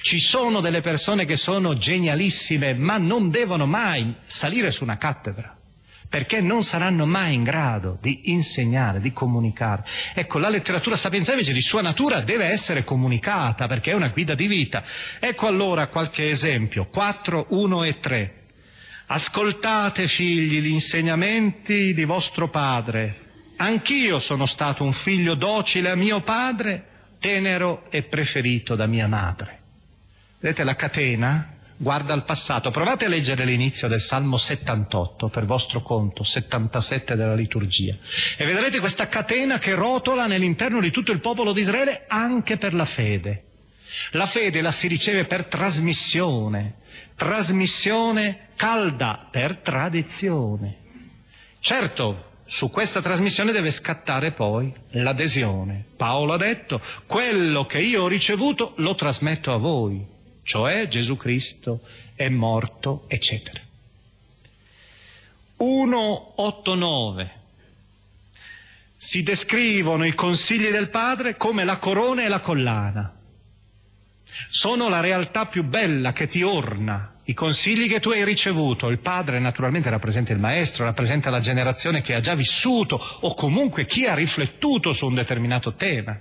Ci sono delle persone che sono genialissime, ma non devono mai salire su una cattedra, perché non saranno mai in grado di insegnare, di comunicare. Ecco, la letteratura sapienza invece di sua natura deve essere comunicata, perché è una guida di vita. Ecco allora qualche esempio, 4, 1 e 3. Ascoltate, figli, gli insegnamenti di vostro padre, Anch'io sono stato un figlio docile a mio padre, tenero e preferito da mia madre. Vedete la catena? Guarda al passato. Provate a leggere l'inizio del Salmo 78 per vostro conto, 77 della liturgia. E vedrete questa catena che rotola nell'interno di tutto il popolo di Israele anche per la fede. La fede la si riceve per trasmissione, trasmissione calda per tradizione. Certo, su questa trasmissione deve scattare poi l'adesione. Paolo ha detto, quello che io ho ricevuto lo trasmetto a voi, cioè Gesù Cristo è morto, eccetera. 189. Si descrivono i consigli del Padre come la corona e la collana. Sono la realtà più bella che ti orna, i consigli che tu hai ricevuto. Il padre naturalmente rappresenta il maestro, rappresenta la generazione che ha già vissuto o comunque chi ha riflettuto su un determinato tema.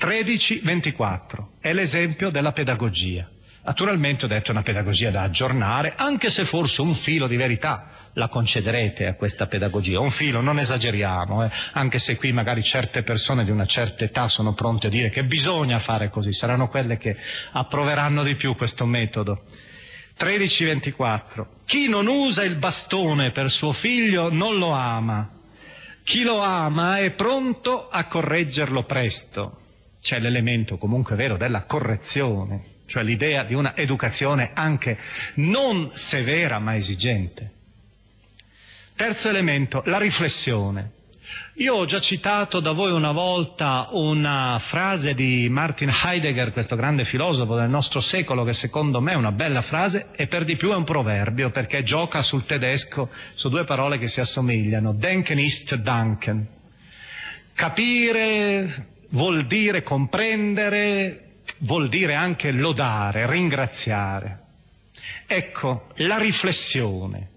13-24 è l'esempio della pedagogia. Naturalmente ho detto una pedagogia da aggiornare, anche se forse un filo di verità la concederete a questa pedagogia. Un filo, non esageriamo, eh? anche se qui magari certe persone di una certa età sono pronte a dire che bisogna fare così, saranno quelle che approveranno di più questo metodo. 13-24. Chi non usa il bastone per suo figlio non lo ama. Chi lo ama è pronto a correggerlo presto. C'è l'elemento comunque vero della correzione cioè l'idea di una educazione anche non severa ma esigente. Terzo elemento, la riflessione. Io ho già citato da voi una volta una frase di Martin Heidegger, questo grande filosofo del nostro secolo, che secondo me è una bella frase e per di più è un proverbio perché gioca sul tedesco su due parole che si assomigliano. Denken ist danken. Capire vuol dire comprendere, vuol dire anche lodare, ringraziare. Ecco, la riflessione.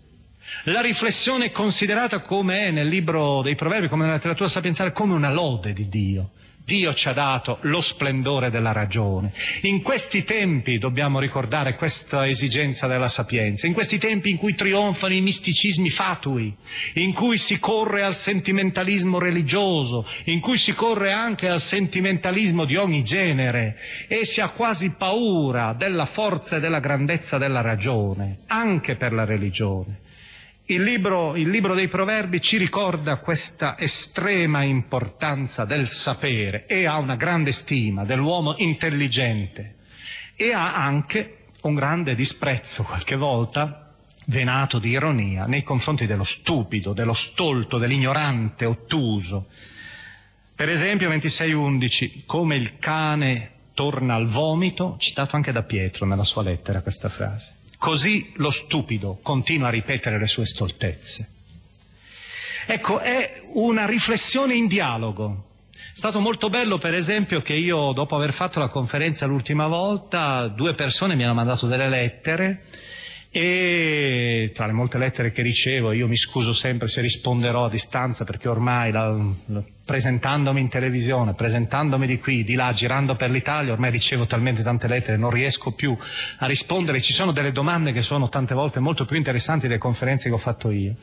La riflessione considerata come è nel libro dei proverbi, come nella letteratura sapienziale, come una lode di Dio. Dio ci ha dato lo splendore della ragione. In questi tempi dobbiamo ricordare questa esigenza della sapienza, in questi tempi in cui trionfano i misticismi fatui, in cui si corre al sentimentalismo religioso, in cui si corre anche al sentimentalismo di ogni genere e si ha quasi paura della forza e della grandezza della ragione, anche per la religione. Il libro, il libro, dei proverbi ci ricorda questa estrema importanza del sapere e ha una grande stima dell'uomo intelligente e ha anche un grande disprezzo qualche volta, venato di ironia, nei confronti dello stupido, dello stolto, dell'ignorante, ottuso. Per esempio 26.11, come il cane torna al vomito, citato anche da Pietro nella sua lettera questa frase. Così lo stupido continua a ripetere le sue stoltezze. Ecco, è una riflessione in dialogo. È stato molto bello, per esempio, che io, dopo aver fatto la conferenza l'ultima volta, due persone mi hanno mandato delle lettere e tra le molte lettere che ricevo, io mi scuso sempre se risponderò a distanza perché ormai la, la, presentandomi in televisione, presentandomi di qui, di là, girando per l'Italia, ormai ricevo talmente tante lettere, non riesco più a rispondere, ci sono delle domande che sono tante volte molto più interessanti delle conferenze che ho fatto io.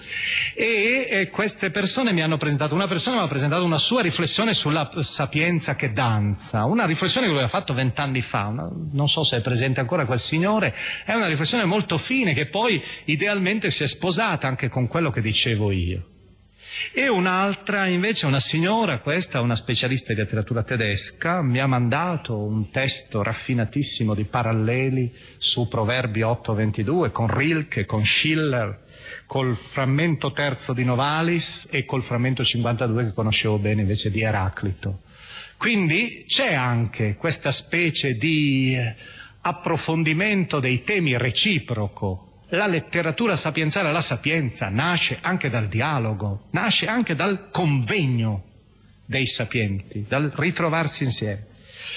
E, e queste persone mi hanno presentato, una persona mi ha presentato una sua riflessione sulla sapienza che danza, una riflessione che lui ha fatto vent'anni fa, una, non so se è presente ancora quel signore, è una riflessione molto fine che poi idealmente si è sposata anche con quello che dicevo io. E un'altra invece, una signora, questa, una specialista di letteratura tedesca, mi ha mandato un testo raffinatissimo di paralleli su Proverbi 8-22 con Rilke, con Schiller, col frammento terzo di Novalis e col frammento 52 che conoscevo bene invece di Eraclito. Quindi c'è anche questa specie di approfondimento dei temi reciproco la letteratura sapienziale, la sapienza, nasce anche dal dialogo, nasce anche dal convegno dei sapienti, dal ritrovarsi insieme.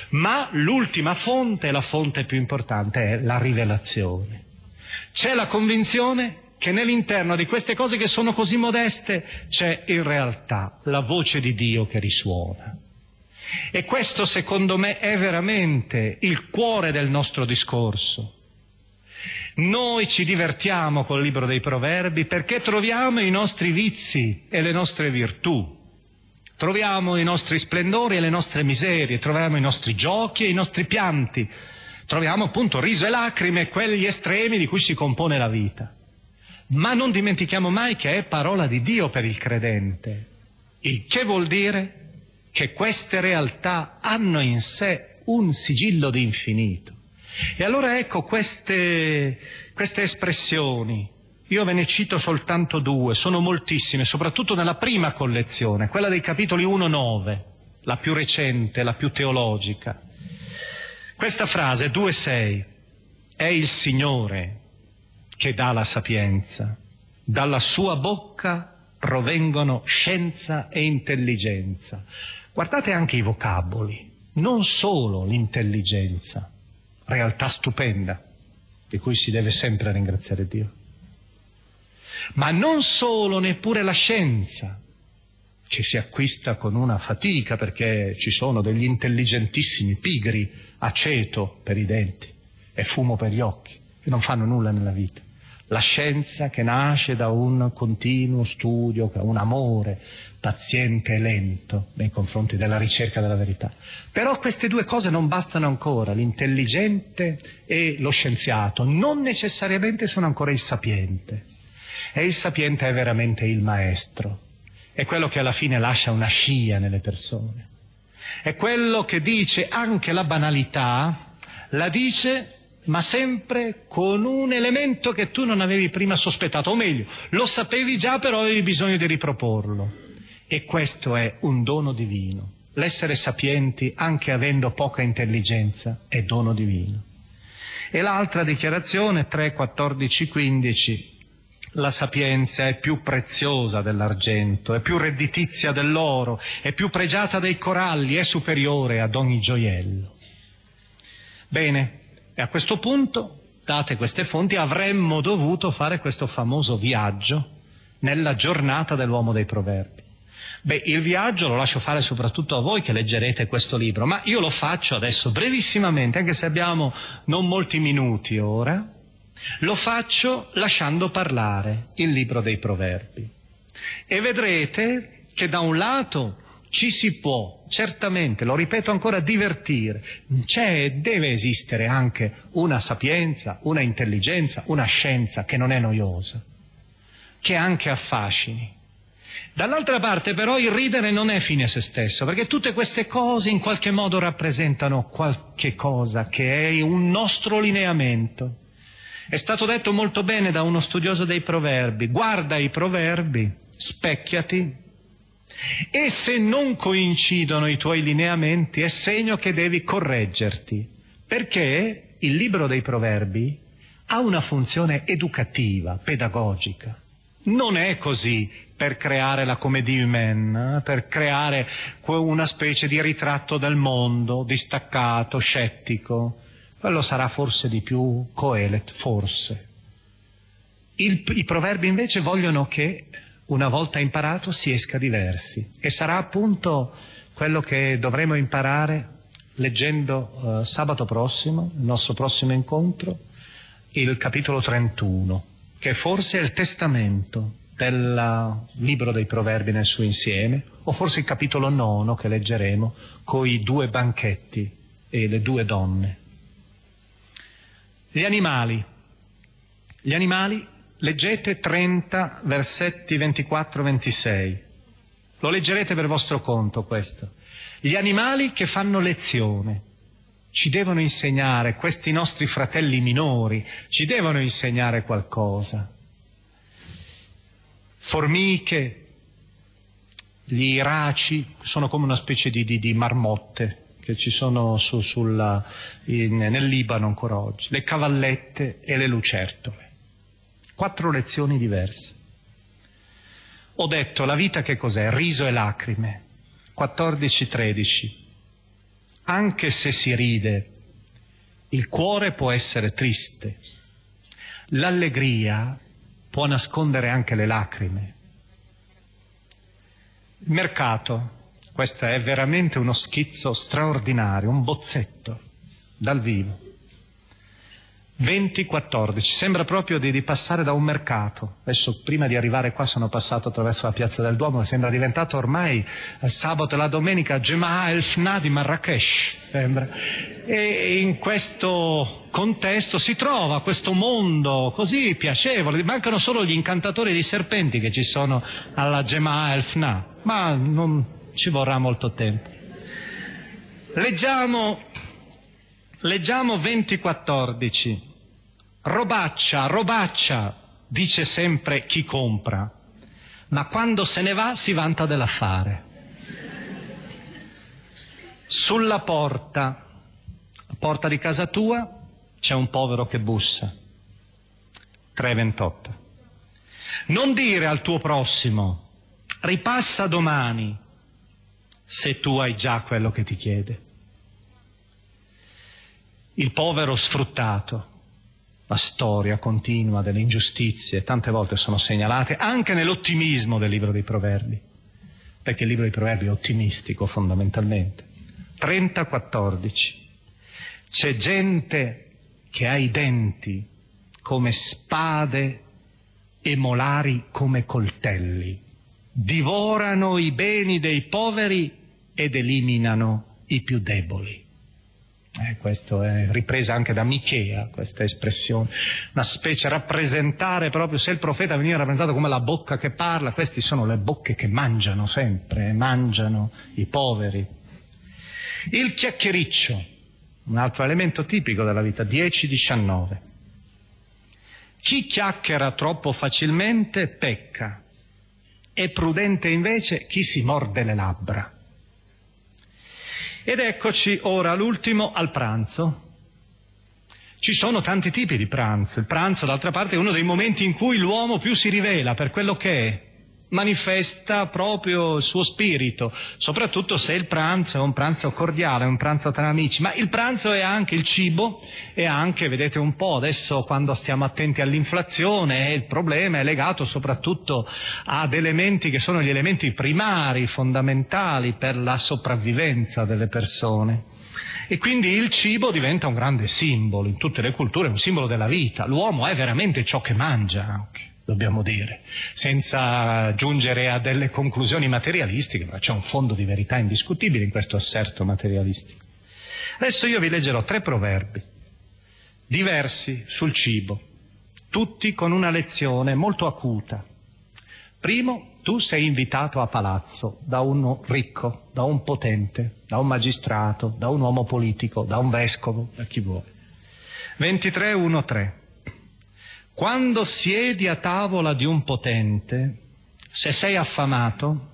Ma l'ultima fonte, la fonte più importante, è la rivelazione. C'è la convinzione che nell'interno di queste cose che sono così modeste c'è in realtà la voce di Dio che risuona. E questo secondo me è veramente il cuore del nostro discorso. Noi ci divertiamo col libro dei proverbi perché troviamo i nostri vizi e le nostre virtù. Troviamo i nostri splendori e le nostre miserie, troviamo i nostri giochi e i nostri pianti, troviamo appunto riso e lacrime, quegli estremi di cui si compone la vita. Ma non dimentichiamo mai che è parola di Dio per il credente, il che vuol dire che queste realtà hanno in sé un sigillo di infinito. E allora ecco queste, queste espressioni, Io ve ne cito soltanto due, sono moltissime, soprattutto nella prima collezione, quella dei capitoli 1-9, la più recente, la più teologica. Questa frase, 2-6, è il Signore che dà la sapienza. Dalla sua bocca provengono scienza e intelligenza. Guardate anche i vocaboli, non solo l'intelligenza, realtà stupenda, di cui si deve sempre ringraziare Dio ma non solo, neppure la scienza, che si acquista con una fatica perché ci sono degli intelligentissimi pigri, aceto per i denti e fumo per gli occhi, che non fanno nulla nella vita. La scienza che nasce da un continuo studio, da un amore paziente e lento nei confronti della ricerca della verità. Però queste due cose non bastano ancora, l'intelligente e lo scienziato, non necessariamente sono ancora il sapiente. E il sapiente è veramente il maestro, è quello che alla fine lascia una scia nelle persone, è quello che dice anche la banalità, la dice ma sempre con un elemento che tu non avevi prima sospettato, o meglio, lo sapevi già però avevi bisogno di riproporlo. E questo è un dono divino. L'essere sapienti, anche avendo poca intelligenza, è dono divino. E l'altra dichiarazione, 3, 14, 15, la sapienza è più preziosa dell'argento, è più redditizia dell'oro, è più pregiata dei coralli, è superiore ad ogni gioiello. Bene, e a questo punto, date queste fonti, avremmo dovuto fare questo famoso viaggio nella giornata dell'uomo dei proverbi. Beh, il viaggio lo lascio fare soprattutto a voi che leggerete questo libro, ma io lo faccio adesso brevissimamente, anche se abbiamo non molti minuti ora, lo faccio lasciando parlare il libro dei proverbi. E vedrete che da un lato ci si può, certamente, lo ripeto ancora, divertire. C'è, deve esistere anche una sapienza, una intelligenza, una scienza che non è noiosa, che anche affascini. Dall'altra parte però il ridere non è fine a se stesso, perché tutte queste cose in qualche modo rappresentano qualche cosa che è un nostro lineamento. È stato detto molto bene da uno studioso dei proverbi, guarda i proverbi, specchiati e se non coincidono i tuoi lineamenti è segno che devi correggerti, perché il libro dei proverbi ha una funzione educativa, pedagogica. Non è così per creare la comédie humaine, per creare una specie di ritratto del mondo distaccato, scettico, quello sarà forse di più Coelet, forse. Il, I proverbi invece vogliono che una volta imparato si esca diversi e sarà appunto quello che dovremo imparare leggendo eh, sabato prossimo, il nostro prossimo incontro, il capitolo 31, che forse è il testamento del libro dei proverbi nel suo insieme, o forse il capitolo nono che leggeremo con i due banchetti e le due donne. Gli animali. Gli animali, leggete 30 versetti 24-26. Lo leggerete per vostro conto questo. Gli animali che fanno lezione. Ci devono insegnare, questi nostri fratelli minori, ci devono insegnare qualcosa. Formiche, gli iraci sono come una specie di, di, di marmotte, che ci sono su, sulla, in, nel Libano ancora oggi, le cavallette e le lucertole. Quattro lezioni diverse. Ho detto la vita che cos'è? Riso e lacrime. 14-13. Anche se si ride, il cuore può essere triste. L'allegria può nascondere anche le lacrime. Il mercato questo è veramente uno schizzo straordinario, un bozzetto dal vivo. 2014, sembra proprio di, di, passare da un mercato. Adesso prima di arrivare qua sono passato attraverso la piazza del Duomo sembra diventato ormai eh, sabato e la domenica Jema'a el Fna di Marrakesh. Sembra. E in questo contesto si trova questo mondo così piacevole, mancano solo gli incantatori di serpenti che ci sono alla Jema'a el Fna, ma non ci vorrà molto tempo. Leggiamo, leggiamo 2014. Robaccia, robaccia, dice sempre chi compra, ma quando se ne va si vanta dell'affare. Sulla porta, porta di casa tua, c'è un povero che bussa. 3,28. Non dire al tuo prossimo, ripassa domani, se tu hai già quello che ti chiede. Il povero sfruttato, la storia continua delle ingiustizie, tante volte sono segnalate anche nell'ottimismo del libro dei proverbi, perché il libro dei proverbi è ottimistico fondamentalmente. 30-14. C'è gente che ha i denti come spade e molari come coltelli, divorano i beni dei poveri ed eliminano i più deboli. Eh, questo è ripresa anche da Michea, questa espressione, una specie rappresentare proprio, se il profeta veniva rappresentato come la bocca che parla, queste sono le bocche che mangiano sempre, mangiano i poveri. Il chiacchiericcio, un altro elemento tipico della vita, 10-19. Chi chiacchiera troppo facilmente pecca, è prudente invece chi si morde le labbra. Ed eccoci ora l'ultimo al pranzo. Ci sono tanti tipi di pranzo. Il pranzo, d'altra parte, è uno dei momenti in cui l'uomo più si rivela per quello che è, manifesta proprio il suo spirito, soprattutto se il pranzo è un pranzo cordiale, un pranzo tra amici, ma il pranzo è anche il cibo e anche, vedete un po', adesso quando stiamo attenti all'inflazione, il problema è legato soprattutto ad elementi che sono gli elementi primari, fondamentali per la sopravvivenza delle persone. E quindi il cibo diventa un grande simbolo, in tutte le culture è un simbolo della vita, l'uomo è veramente ciò che mangia anche dobbiamo dire, senza giungere a delle conclusioni materialistiche, ma c'è un fondo di verità indiscutibile in questo asserto materialistico. Adesso io vi leggerò tre proverbi diversi sul cibo, tutti con una lezione molto acuta. Primo, tu sei invitato a palazzo da uno ricco, da un potente, da un magistrato, da un uomo politico, da un vescovo, da chi vuole. 23.1.3 quando siedi a tavola di un potente, se sei affamato,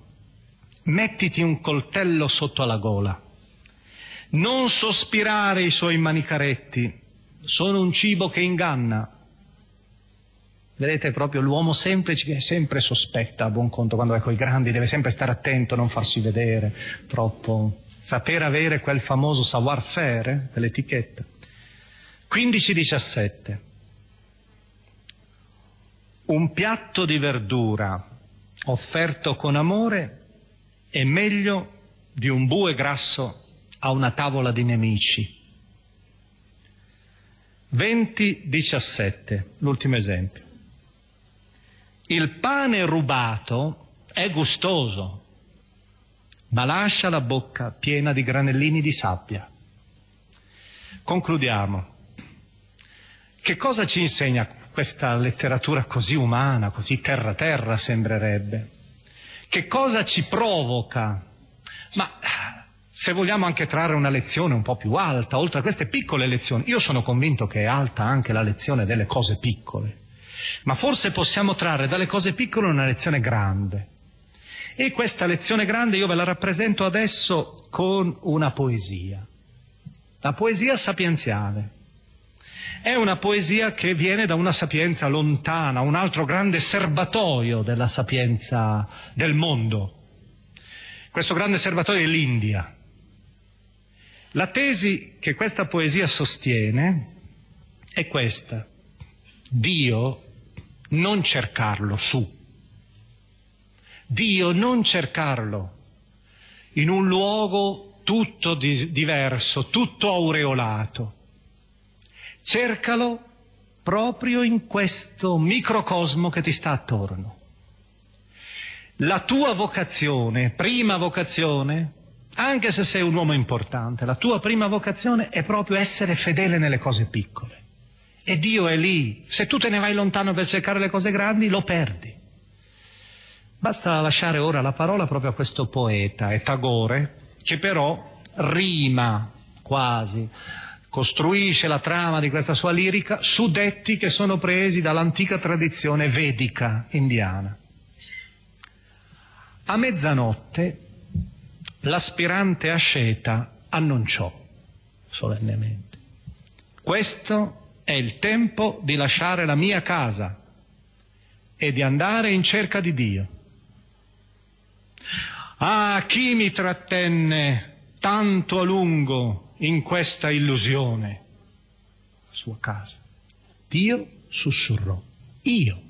mettiti un coltello sotto alla gola. Non sospirare i suoi manicaretti, sono un cibo che inganna. Vedete proprio l'uomo semplice che sempre sospetta a buon conto quando è con i grandi, deve sempre stare attento, non farsi vedere troppo, saper avere quel famoso savoir-faire dell'etichetta. 15-17 un piatto di verdura offerto con amore è meglio di un bue grasso a una tavola di nemici. 20-17, l'ultimo esempio. Il pane rubato è gustoso, ma lascia la bocca piena di granellini di sabbia. Concludiamo. Che cosa ci insegna questa letteratura così umana, così terra-terra sembrerebbe. Che cosa ci provoca? Ma se vogliamo anche trarre una lezione un po' più alta, oltre a queste piccole lezioni, io sono convinto che è alta anche la lezione delle cose piccole, ma forse possiamo trarre dalle cose piccole una lezione grande. E questa lezione grande io ve la rappresento adesso con una poesia, la poesia sapienziale. È una poesia che viene da una sapienza lontana, un altro grande serbatoio della sapienza del mondo. Questo grande serbatoio è l'India. La tesi che questa poesia sostiene è questa. Dio non cercarlo su. Dio non cercarlo in un luogo tutto di- diverso, tutto aureolato cercalo proprio in questo microcosmo che ti sta attorno. La tua vocazione, prima vocazione, anche se sei un uomo importante, la tua prima vocazione è proprio essere fedele nelle cose piccole. E Dio è lì. Se tu te ne vai lontano per cercare le cose grandi, lo perdi. Basta lasciare ora la parola proprio a questo poeta, è Tagore, che però rima quasi costruisce la trama di questa sua lirica su detti che sono presi dall'antica tradizione vedica indiana. A mezzanotte l'aspirante asceta annunciò solennemente, questo è il tempo di lasciare la mia casa e di andare in cerca di Dio. Ah, chi mi trattenne tanto a lungo in questa illusione? La sua casa. Dio sussurrò, io.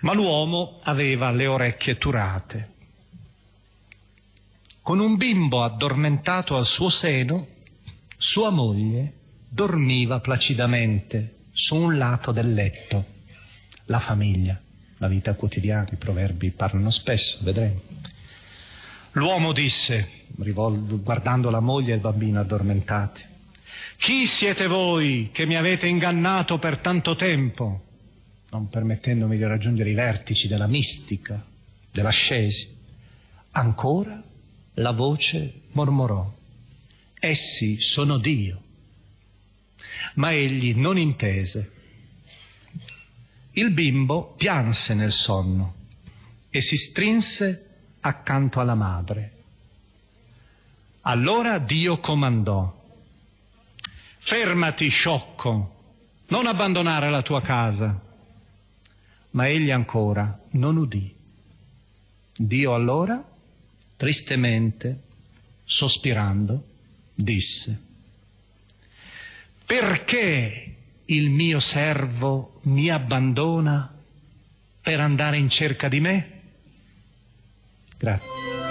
Ma l'uomo aveva le orecchie turate. Con un bimbo addormentato al suo seno, sua moglie dormiva placidamente su un lato del letto. La famiglia, la vita quotidiana, i proverbi parlano spesso, vedremo. L'uomo disse, guardando la moglie e il bambino addormentati, chi siete voi che mi avete ingannato per tanto tempo, non permettendomi di raggiungere i vertici della mistica, dell'ascesi? Ancora la voce mormorò, essi sono Dio. Ma egli non intese. Il bimbo pianse nel sonno e si strinse accanto alla madre. Allora Dio comandò, fermati sciocco, non abbandonare la tua casa. Ma egli ancora non udì. Dio allora, tristemente, sospirando, disse, perché il mio servo mi abbandona per andare in cerca di me? Gracias.